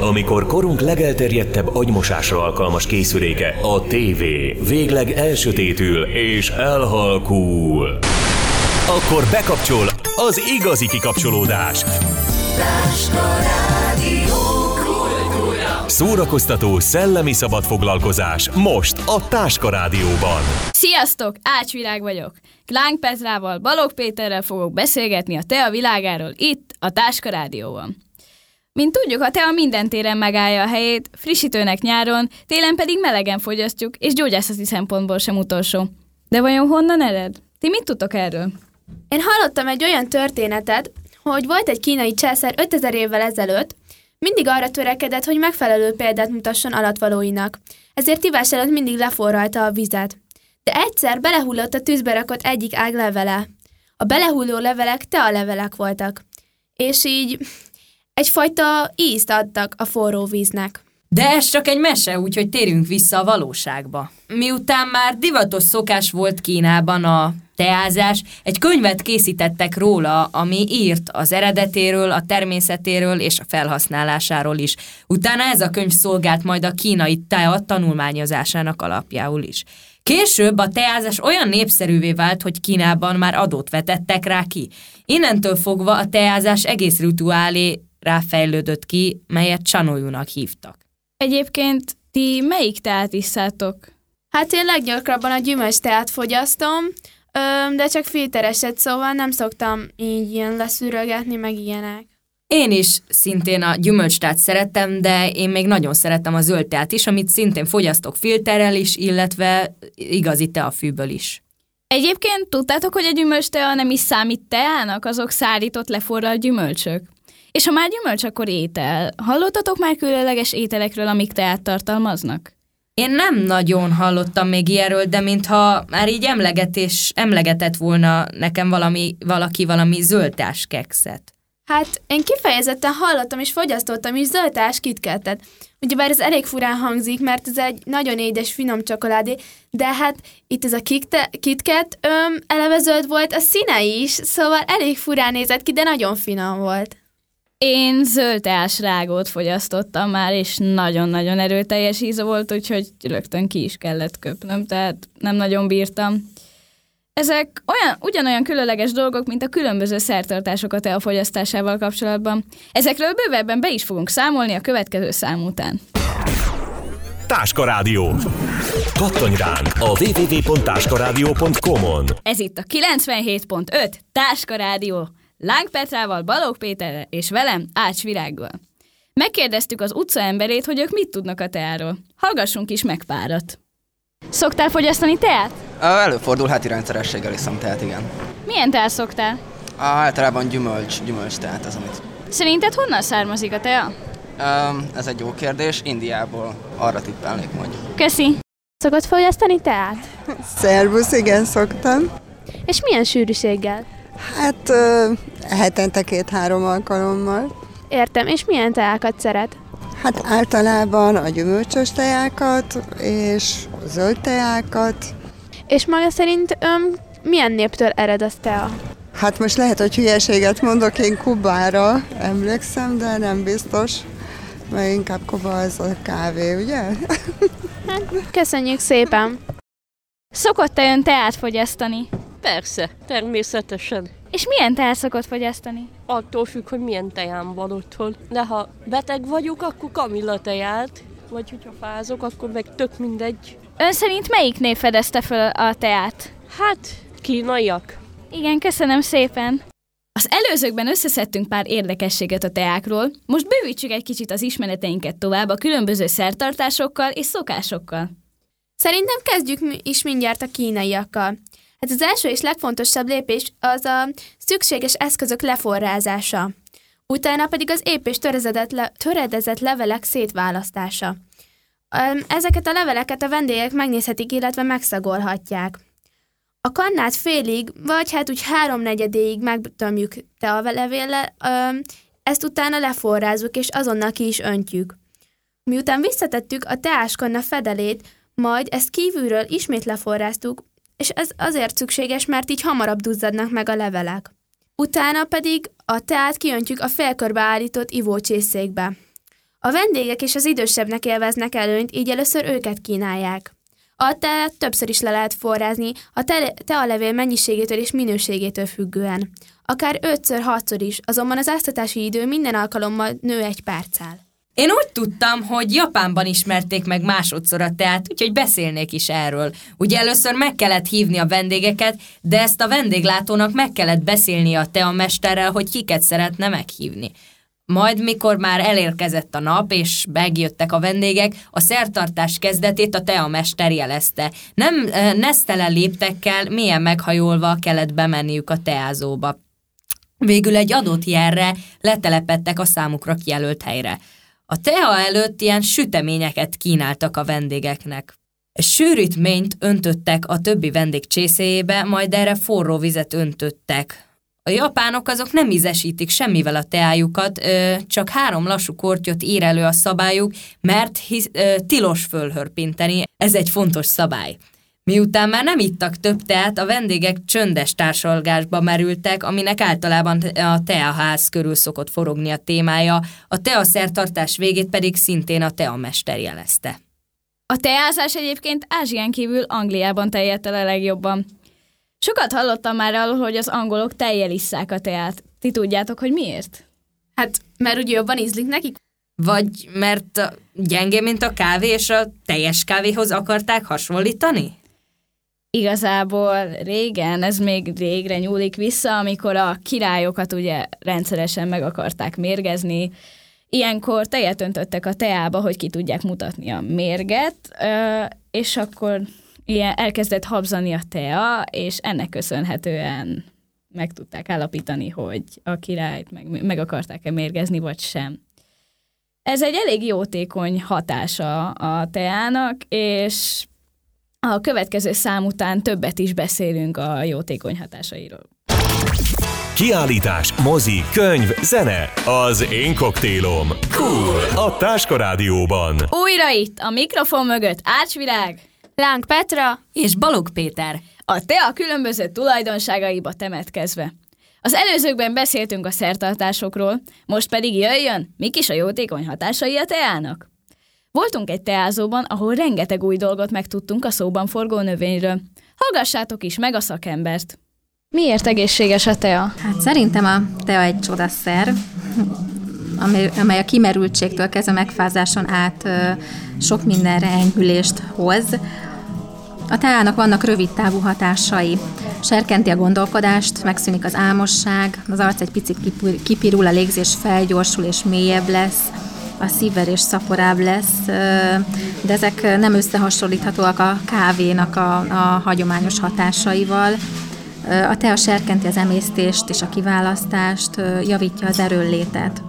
Amikor korunk legelterjedtebb agymosásra alkalmas készüléke, a TV, végleg elsötétül és elhalkul. Akkor bekapcsol az igazi kikapcsolódás. Szórakoztató, szellemi szabadfoglalkozás most a Táska Rádióban. Sziasztok! Ács Virág vagyok. Klánk Petrával, Balog Péterrel fogok beszélgetni a TEA világáról itt, a Táska Rádióban. Mint tudjuk, a TEA minden téren megállja a helyét, frissítőnek nyáron, télen pedig melegen fogyasztjuk, és gyógyászati szempontból sem utolsó. De vajon honnan ered? Ti mit tudtok erről? Én hallottam egy olyan történetet, hogy volt egy kínai császár 5000 évvel ezelőtt, mindig arra törekedett, hogy megfelelő példát mutasson alatvalóinak, ezért ivás előtt mindig leforralta a vizet. De egyszer belehullott a tűzbe rakott egyik ág levele. A belehulló levelek tea levelek voltak. És így egyfajta ízt adtak a forró víznek. De ez csak egy mese, úgyhogy térjünk vissza a valóságba. Miután már divatos szokás volt Kínában a teázás, egy könyvet készítettek róla, ami írt az eredetéről, a természetéről és a felhasználásáról is. Utána ez a könyv szolgált majd a kínai tea tanulmányozásának alapjául is. Később a teázás olyan népszerűvé vált, hogy Kínában már adót vetettek rá ki. Innentől fogva a teázás egész rituálé ráfejlődött ki, melyet csanójúnak hívtak. Egyébként ti melyik teát isszátok? Hát én leggyakrabban a gyümölcs teát fogyasztom, de csak filtereset, szóval nem szoktam így ilyen leszűrögetni, meg ilyenek. Én is szintén a gyümölcstát szerettem, de én még nagyon szerettem a zöld teát is, amit szintén fogyasztok filterrel is, illetve igazi teafűből is. Egyébként tudtátok, hogy a gyümölcstea nem is számít teának, azok szárított leforralt gyümölcsök? És ha már gyümölcs, akkor étel. Hallottatok már különleges ételekről, amik teát tartalmaznak? Én nem nagyon hallottam még ilyenről, de mintha már így emlegetés, emlegetett volna nekem valami, valaki valami zöldtás kekszet. Hát én kifejezetten hallottam és fogyasztottam is zöldtás kitketet. Ugyebár ez elég furán hangzik, mert ez egy nagyon édes, finom csokoládé, de hát itt ez a kitket öm, eleve zöld volt, a színe is, szóval elég furán nézett ki, de nagyon finom volt. Én zöld rágót fogyasztottam már, és nagyon-nagyon erőteljes íze volt, úgyhogy rögtön ki is kellett köpnöm, tehát nem nagyon bírtam. Ezek olyan, ugyanolyan különleges dolgok, mint a különböző szertartások a tea fogyasztásával kapcsolatban. Ezekről bővebben be is fogunk számolni a következő szám után. Táska Rádió. Kattanj ránk a www.táskarádió.com-on. Ez itt a 97.5 Táska Rádió. Láng Petrával, Balogh Péterrel és velem Ács Virággal. Megkérdeztük az utca emberét, hogy ők mit tudnak a teáról. Hallgassunk is meg párat. Szoktál fogyasztani teát? Előfordul heti rendszerességgel iszom teát, igen. Milyen teát szoktál? Á, általában gyümölcs, gyümölcs teát az, amit. Szerinted honnan származik a tea? Ez egy jó kérdés, Indiából arra tippelnék mondjuk. Köszi. Szokott fogyasztani teát? Szervusz, igen, szoktam. És milyen sűrűséggel? Hát hetente két-három alkalommal. Értem, és milyen teákat szeret? Hát általában a gyümölcsös teákat és a zöld teákat. És maga szerint öm, milyen néptől ered az tea? Hát most lehet, hogy hülyeséget mondok, én Kubára emlékszem, de nem biztos. Mert inkább Kuba az a kávé, ugye? Hát, köszönjük szépen! Szokott-e ön teát fogyasztani? Persze, természetesen. És milyen teát szokott fogyasztani? Attól függ, hogy milyen tejám van otthon. De ha beteg vagyok, akkor kamilla teját, vagy hogyha fázok, akkor meg tök mindegy. Ön szerint melyik nép fedezte fel a teát? Hát, kínaiak. Igen, köszönöm szépen. Az előzőkben összeszedtünk pár érdekességet a teákról, most bővítsük egy kicsit az ismereteinket tovább a különböző szertartásokkal és szokásokkal. Szerintem kezdjük is mindjárt a kínaiakkal. Hát az első és legfontosabb lépés az a szükséges eszközök leforrázása. Utána pedig az épp és töredezett, le, töredezett levelek szétválasztása. Ezeket a leveleket a vendégek megnézhetik, illetve megszagolhatják. A kannát félig, vagy hát úgy háromnegyedéig megtömjük te a levéllel, ezt utána leforrázzuk, és azonnal ki is öntjük. Miután visszatettük a teáskanna fedelét, majd ezt kívülről ismét leforráztuk, és ez azért szükséges, mert így hamarabb duzzadnak meg a levelek. Utána pedig a teát kiöntjük a félkörbe állított ivócsészékbe. A vendégek és az idősebbnek élveznek előnyt, így először őket kínálják. A teát többször is le lehet forrázni, a te- tealevél mennyiségétől és minőségétől függően. Akár 5-6-szor is, azonban az áztatási idő minden alkalommal nő egy perccel. Én úgy tudtam, hogy Japánban ismerték meg másodszor a teát, úgyhogy beszélnék is erről. Ugye először meg kellett hívni a vendégeket, de ezt a vendéglátónak meg kellett beszélni a teamesterrel, hogy kiket szeretne meghívni. Majd, mikor már elérkezett a nap, és megjöttek a vendégek, a szertartás kezdetét a teamester jelezte. Nem e, nesztelen léptekkel, milyen meghajolva kellett bemenniük a teázóba. Végül egy adott jelre letelepettek a számukra kijelölt helyre. A tea előtt ilyen süteményeket kínáltak a vendégeknek. Sűrítményt öntöttek a többi vendég csészéjébe, majd erre forró vizet öntöttek. A japánok azok nem ízesítik semmivel a teájukat, csak három lassú kortyot ír elő a szabályuk, mert hisz, tilos fölhörpinteni, ez egy fontos szabály. Miután már nem ittak több teát, a vendégek csöndes társalgásba merültek, aminek általában a teaház körül szokott forogni a témája, a teaszertartás végét pedig szintén a teamester jelezte. A teázás egyébként Ázsián kívül Angliában terjedt el a legjobban. Sokat hallottam már arról, hogy az angolok tejjel isszák a teát. Ti tudjátok, hogy miért? Hát, mert ugye jobban ízlik nekik? Vagy mert gyenge, mint a kávé, és a teljes kávéhoz akarták hasonlítani? Igazából régen, ez még régre nyúlik vissza, amikor a királyokat ugye rendszeresen meg akarták mérgezni, Ilyenkor tejet öntöttek a teába, hogy ki tudják mutatni a mérget, és akkor ilyen elkezdett habzani a tea, és ennek köszönhetően meg tudták állapítani, hogy a királyt meg, meg akarták-e mérgezni, vagy sem. Ez egy elég jótékony hatása a teának, és a következő szám után többet is beszélünk a jótékony hatásairól. Kiállítás, mozi, könyv, zene. Az én koktélom. Cool. A Táska Rádióban. Újra itt, a mikrofon mögött Ácsvirág, Láng Petra És Balog Péter. a te a különböző tulajdonságaiba temetkezve. Az előzőkben beszéltünk a szertartásokról, most pedig jöjjön, mik is a jótékony hatásai a teának. Voltunk egy teázóban, ahol rengeteg új dolgot megtudtunk a szóban forgó növényről. Hallgassátok is meg a szakembert! Miért egészséges a tea? Hát szerintem a tea egy csodaszer, amely, a kimerültségtől kezdve megfázáson át sok mindenre enyhülést hoz. A teának vannak rövid távú hatásai. Serkenti a gondolkodást, megszűnik az álmosság, az arc egy picit kipir- kipirul, a légzés felgyorsul és mélyebb lesz, a szívverés szaporább lesz, de ezek nem összehasonlíthatóak a kávénak a, a hagyományos hatásaival. A tea serkenti az emésztést és a kiválasztást, javítja az erőnlétet.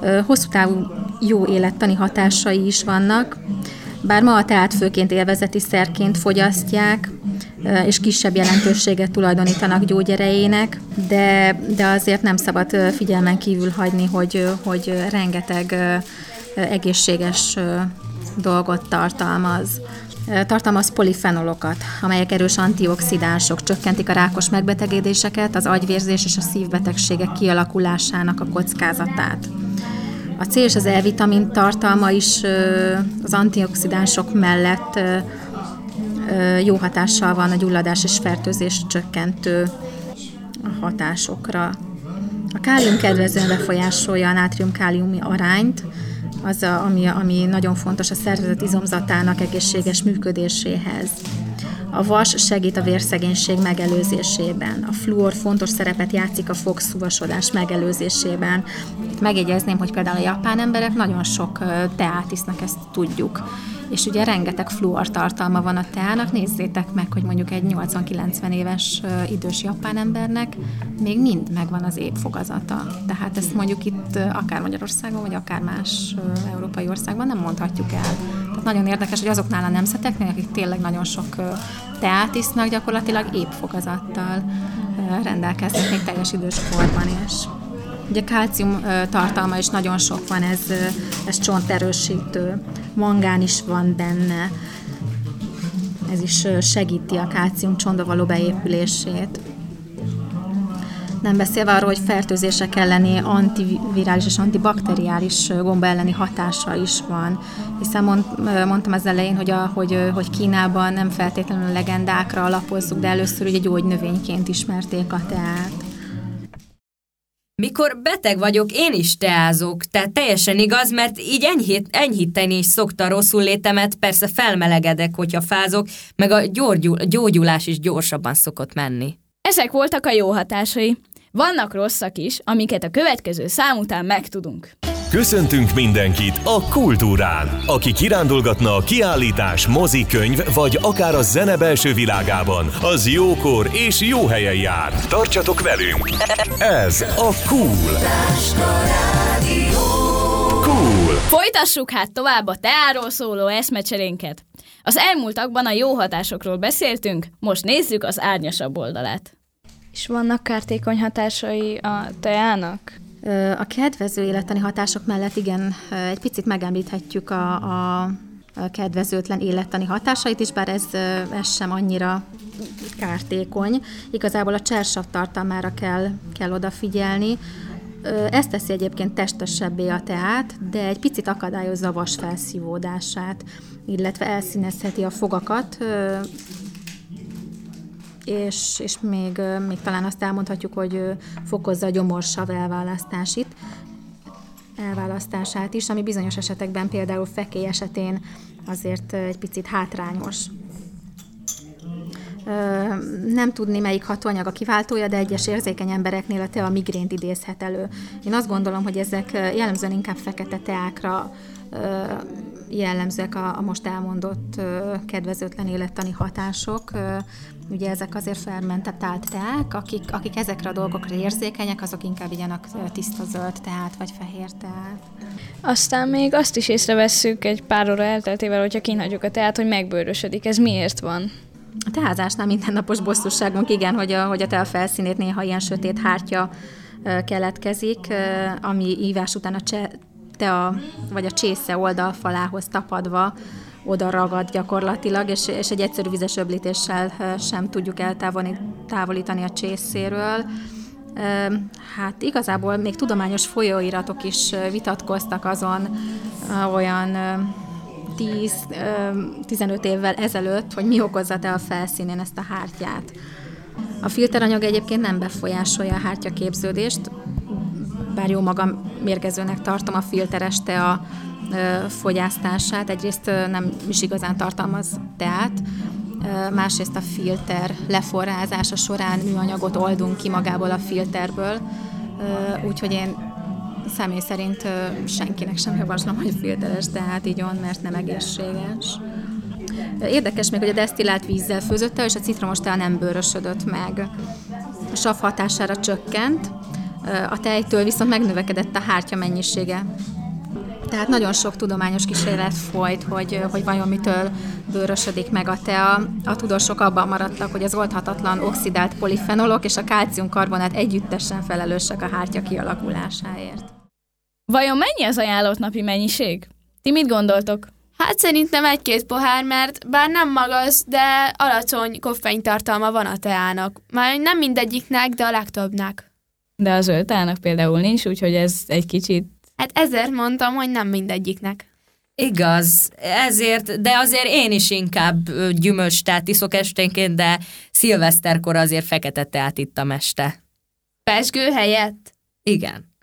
Ö, Hosszú távú jó élettani hatásai is vannak, bár ma a teát főként élvezeti szerként fogyasztják, és kisebb jelentőséget tulajdonítanak gyógyerejének, de, de azért nem szabad figyelmen kívül hagyni, hogy, hogy rengeteg egészséges dolgot tartalmaz. Tartalmaz polifenolokat, amelyek erős antioxidánsok, csökkentik a rákos megbetegedéseket, az agyvérzés és a szívbetegségek kialakulásának a kockázatát. A C és az E-vitamin tartalma is az antioxidánsok mellett jó hatással van a gyulladás és fertőzés csökkentő hatásokra. A kálium kedvezően befolyásolja a nátrium-káliumi arányt, az, a, ami, ami nagyon fontos a szervezet izomzatának egészséges működéséhez. A vas segít a vérszegénység megelőzésében. A fluor fontos szerepet játszik a fogszúvasodás megelőzésében. Megjegyezném, hogy például a japán emberek nagyon sok teát isznak, ezt tudjuk. És ugye rengeteg fluor tartalma van a teának. Nézzétek meg, hogy mondjuk egy 80-90 éves idős japán embernek még mind megvan az épfogazata. Tehát ezt mondjuk itt akár Magyarországon, vagy akár más európai országban nem mondhatjuk el. Tehát nagyon érdekes, hogy azoknál a nemzeteknél, akik tényleg nagyon sok teát isznak, gyakorlatilag épfogazattal ö, rendelkeznek még teljes idős korban is. Ugye kálcium tartalma is nagyon sok van, ez, ez csonterősítő, mangán is van benne, ez is segíti a kálcium csontba való beépülését. Nem beszélve arról, hogy fertőzések elleni antivirális és antibakteriális gomba elleni hatása is van. Hiszen mond, mondtam az elején, hogy, a, hogy, hogy Kínában nem feltétlenül legendákra alapozzuk, de először ugye gyógynövényként ismerték a teát. Mikor beteg vagyok, én is teázok, tehát teljesen igaz, mert így enyhít, enyhíteni is szokta rosszul létemet, persze felmelegedek, hogyha fázok, meg a gyógyul, gyógyulás is gyorsabban szokott menni. Ezek voltak a jó hatásai. Vannak rosszak is, amiket a következő szám után megtudunk. Köszöntünk mindenkit a Kultúrán, aki kirándulgatna a kiállítás, mozikönyv vagy akár a zene belső világában, az jókor és jó helyen jár. Tartsatok velünk! Ez a Cool. Cool. Folytassuk hát tovább a teáról szóló eszmecserénket. Az elmúltakban a jó hatásokról beszéltünk, most nézzük az árnyasabb oldalát. És vannak kártékony hatásai a teának? A kedvező életeni hatások mellett igen, egy picit megemlíthetjük a, a kedvezőtlen élettani hatásait is, bár ez, ez sem annyira kártékony. Igazából a csersav tartalmára kell, kell odafigyelni. Ez teszi egyébként testesebbé a teát, de egy picit akadályozza a vas felszívódását, illetve elszínezheti a fogakat, és, és még, még talán azt elmondhatjuk, hogy fokozza a gyomorsav elválasztásit, elválasztását is, ami bizonyos esetekben, például fekély esetén azért egy picit hátrányos. Nem tudni, melyik hatóanyag a kiváltója, de egyes érzékeny embereknél a tea migrént idézhet elő. Én azt gondolom, hogy ezek jellemzően inkább fekete teákra jellemzőek a, a most elmondott kedvezőtlen élettani hatások. Ugye ezek azért fermentált teák, akik, akik ezekre a dolgokra érzékenyek, azok inkább igyanak tiszta zöld teát vagy fehér teát. Aztán még azt is észrevesszük egy pár óra elteltével, hogyha kínhagyjuk a teát, hogy megbőrösödik. Ez miért van? A teázásnál mindennapos bosszúságunk, igen, hogy a, hogy a tea felszínét néha ilyen sötét hártya keletkezik, ami ívás után a cse, tea vagy a csésze oldalfalához tapadva oda ragad gyakorlatilag, és, és egy egyszerű vizes öblítéssel sem tudjuk eltávolítani a csészéről. Hát igazából még tudományos folyóiratok is vitatkoztak azon olyan 10-15 évvel ezelőtt, hogy mi okozza te a felszínén ezt a hártyát. A filteranyag egyébként nem befolyásolja a hártyaképződést, bár jó magam mérgezőnek tartom a filteres a fogyasztását. Egyrészt nem is igazán tartalmaz teát, másrészt a filter leforrázása során műanyagot oldunk ki magából a filterből, úgyhogy én személy szerint senkinek sem javaslom, hogy filteres teát igyon, mert nem egészséges. Érdekes még, hogy a desztillált vízzel főzött és a citromos tea nem bőrösödött meg. A sav hatására csökkent, a tejtől viszont megnövekedett a hártya mennyisége. Tehát nagyon sok tudományos kísérlet folyt, hogy, hogy vajon mitől bőrösödik meg a tea. A tudósok abban maradtak, hogy az oldhatatlan oxidált polifenolok és a kálciumkarbonát együttesen felelősek a hártya kialakulásáért. Vajon mennyi az ajánlott napi mennyiség? Ti mit gondoltok? Hát szerintem egy-két pohár, mert bár nem magas, de alacsony koffeintartalma van a teának. Már nem mindegyiknek, de a legtöbbnek. De az öltának például nincs, úgyhogy ez egy kicsit... Hát ezért mondtam, hogy nem mindegyiknek. Igaz, ezért, de azért én is inkább gyümölcstát iszok esténként, de szilveszterkor azért fekete teát ittam este. Pesgő helyett? Igen.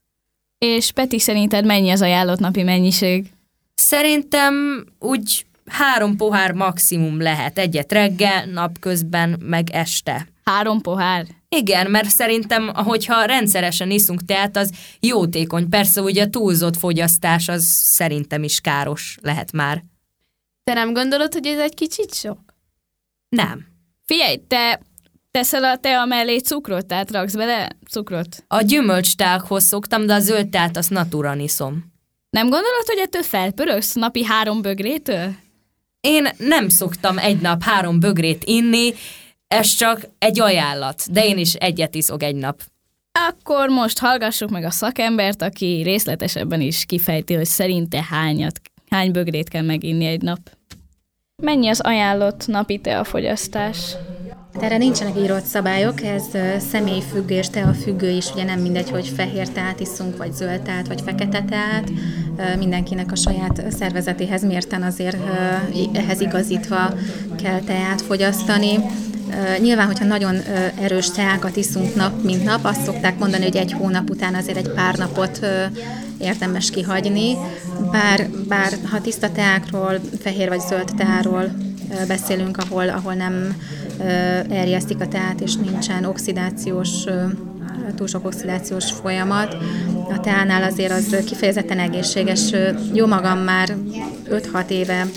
És Peti, szerinted mennyi az ajánlott napi mennyiség? Szerintem úgy három pohár maximum lehet. Egyet reggel, napközben, meg este. Három pohár? Igen, mert szerintem, hogyha rendszeresen iszunk teát, az jótékony. Persze ugye a túlzott fogyasztás az szerintem is káros lehet már. Te nem gondolod, hogy ez egy kicsit sok? Nem. Figyelj, te teszel a tea mellé cukrot, tehát raksz bele cukrot? A gyümölcstákhoz szoktam, de a zöld teát azt naturan iszom. Nem gondolod, hogy ettől felpörögsz napi három bögrétől? Én nem szoktam egy nap három bögrét inni, ez csak egy ajánlat, de én is egyet iszok egy nap. Akkor most hallgassuk meg a szakembert, aki részletesebben is kifejti, hogy szerinte hányat, hány bögrét kell meginni egy nap. Mennyi az ajánlott napi teafogyasztás? Erre nincsenek írott szabályok, ez személyfüggő és teafüggő is, ugye nem mindegy, hogy fehér teát iszunk, vagy zöld teát, vagy fekete teát. Mindenkinek a saját szervezetéhez mérten azért ehhez igazítva kell teát fogyasztani. Nyilván, hogyha nagyon erős teákat iszunk nap, mint nap, azt szokták mondani, hogy egy hónap után azért egy pár napot érdemes kihagyni, bár, bár ha tiszta teákról, fehér vagy zöld teáról beszélünk, ahol, ahol nem erjesztik a teát, és nincsen oxidációs túl sok oxidációs folyamat. A teánál azért az kifejezetten egészséges. Jó magam már 5-6 éve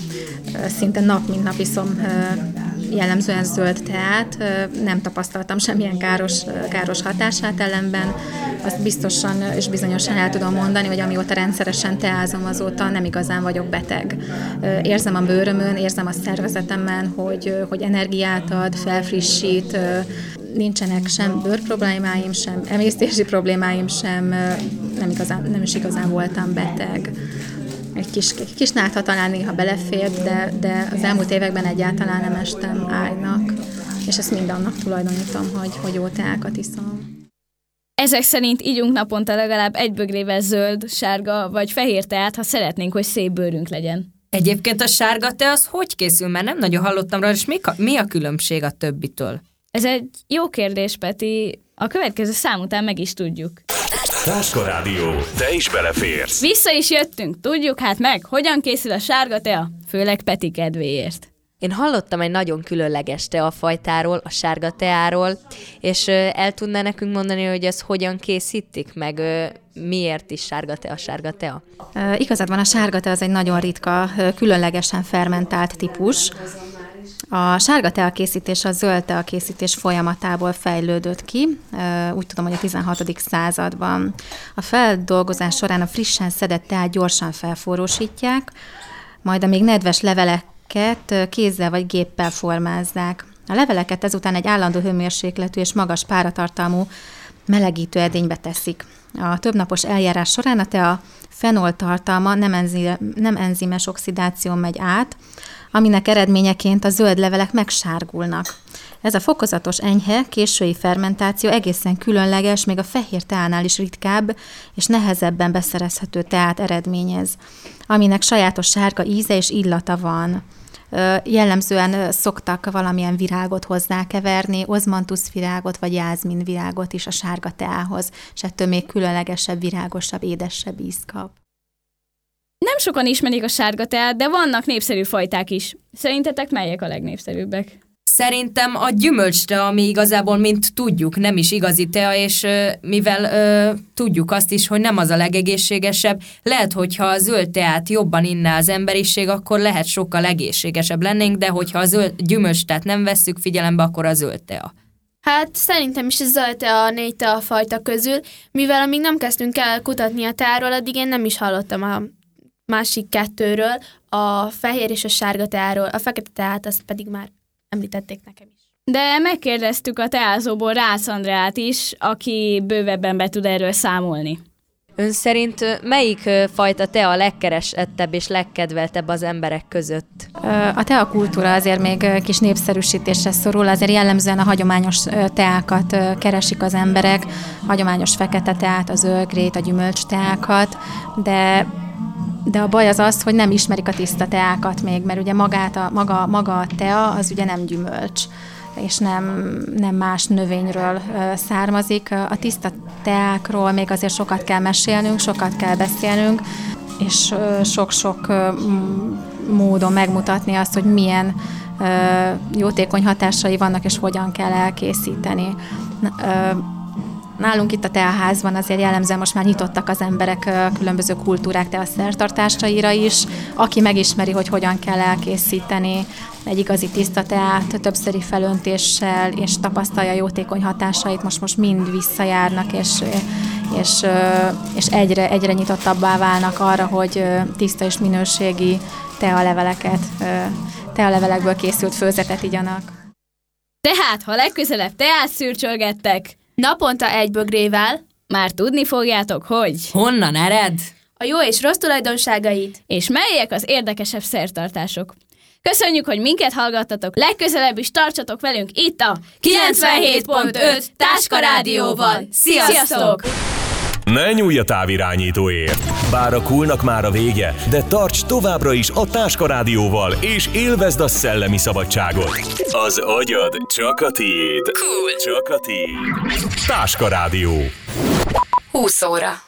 szinte nap mint nap iszom jellemzően zöld teát, nem tapasztaltam semmilyen káros, káros hatását ellenben. Azt biztosan és bizonyosan el tudom mondani, hogy amióta rendszeresen teázom, azóta nem igazán vagyok beteg. Érzem a bőrömön, érzem a szervezetemben, hogy, hogy energiát ad, felfrissít, nincsenek sem bőrproblémáim, sem emésztési problémáim, sem nem, igazán, nem is igazán voltam beteg egy kis, egy kis nátha talán néha belefért, de, de az elmúlt években egyáltalán nem estem ágynak, és ezt mind annak tulajdonítom, hogy, hogy jó teákat iszom. Ezek szerint ígyunk naponta legalább egy bögrével zöld, sárga vagy fehér teát, ha szeretnénk, hogy szép bőrünk legyen. Egyébként a sárga te az hogy készül? Mert nem nagyon hallottam róla, és mi, mi a különbség a többitől? Ez egy jó kérdés, Peti. A következő szám után meg is tudjuk. Táska Rádió, te is beleférsz. Vissza is jöttünk, tudjuk hát meg, hogyan készül a sárga tea, főleg Peti kedvéért. Én hallottam egy nagyon különleges teafajtáról, a sárga teáról, és el tudná nekünk mondani, hogy ez hogyan készítik, meg miért is sárga tea, sárga tea? Igazad van, a sárga tea az egy nagyon ritka, különlegesen fermentált típus, a sárga tea készítés a zöld tea készítés folyamatából fejlődött ki, úgy tudom, hogy a 16. században. A feldolgozás során a frissen szedett teát gyorsan felforrósítják, majd a még nedves leveleket kézzel vagy géppel formázzák. A leveleket ezután egy állandó hőmérsékletű és magas páratartalmú melegítő edénybe teszik. A többnapos eljárás során a tea fenol tartalma nem, enzi, nem enzimes oxidáció megy át, aminek eredményeként a zöld levelek megsárgulnak. Ez a fokozatos enyhe, késői fermentáció egészen különleges, még a fehér teánál is ritkább és nehezebben beszerezhető teát eredményez, aminek sajátos sárga íze és illata van. Jellemzően szoktak valamilyen virágot hozzákeverni, ozmantusz virágot vagy jázmin virágot is a sárga teához, és ettől még különlegesebb, virágosabb, édesebb ízt kap. Nem sokan ismerik a sárga teát, de vannak népszerű fajták is. Szerintetek melyek a legnépszerűbbek? Szerintem a gyümölcsre, ami igazából, mint tudjuk, nem is igazi tea, és ö, mivel ö, tudjuk azt is, hogy nem az a legegészségesebb, lehet, hogyha a zöld teát jobban inne az emberiség, akkor lehet sokkal egészségesebb lennénk, de hogyha a zöld gyümölcs teát nem vesszük figyelembe, akkor a zöld tea. Hát szerintem is a zöld tea a négy tea fajta közül, mivel amíg nem kezdtünk el kutatni a teáról, addig én nem is hallottam a másik kettőről, a fehér és a sárga teáról, a fekete teát azt pedig már említették nekem is. De megkérdeztük a teázóból Rász Andreát is, aki bővebben be tud erről számolni. Ön szerint melyik fajta tea a legkeresettebb és legkedveltebb az emberek között? A tea kultúra azért még kis népszerűsítésre szorul, azért jellemzően a hagyományos teákat keresik az emberek, hagyományos fekete teát, az ölgrét, a gyümölcs teákat, de de a baj az az, hogy nem ismerik a tiszta teákat még, mert ugye magát a, maga, maga a tea az ugye nem gyümölcs és nem, nem más növényről származik. A tiszta teákról még azért sokat kell mesélnünk, sokat kell beszélnünk, és sok-sok módon megmutatni azt, hogy milyen jótékony hatásai vannak, és hogyan kell elkészíteni. Nálunk itt a teaházban azért jellemzően most már nyitottak az emberek különböző kultúrák teaszertartásaira is. Aki megismeri, hogy hogyan kell elkészíteni egy igazi tiszta teát többszöri felöntéssel, és tapasztalja jótékony hatásait, most most mind visszajárnak, és, és, és egyre, egyre nyitottabbá válnak arra, hogy tiszta és minőségi tealeveleket, tealevelekből készült főzetet igyanak. Tehát, ha legközelebb teát szürcsölgettek, Naponta egy bögrével. Már tudni fogjátok, hogy... Honnan ered? A jó és rossz tulajdonságait. És melyek az érdekesebb szertartások. Köszönjük, hogy minket hallgattatok, legközelebb is tartsatok velünk itt a 97.5 Táska Rádióval. Sziasztok! Ne nyúlj a távirányítóért! Bár a coolnak már a vége, de tarts továbbra is a Táska Rádióval, és élvezd a szellemi szabadságot. Az agyad csak a tiéd. Cool. Csak a tiéd. Táska Rádió. 20 óra.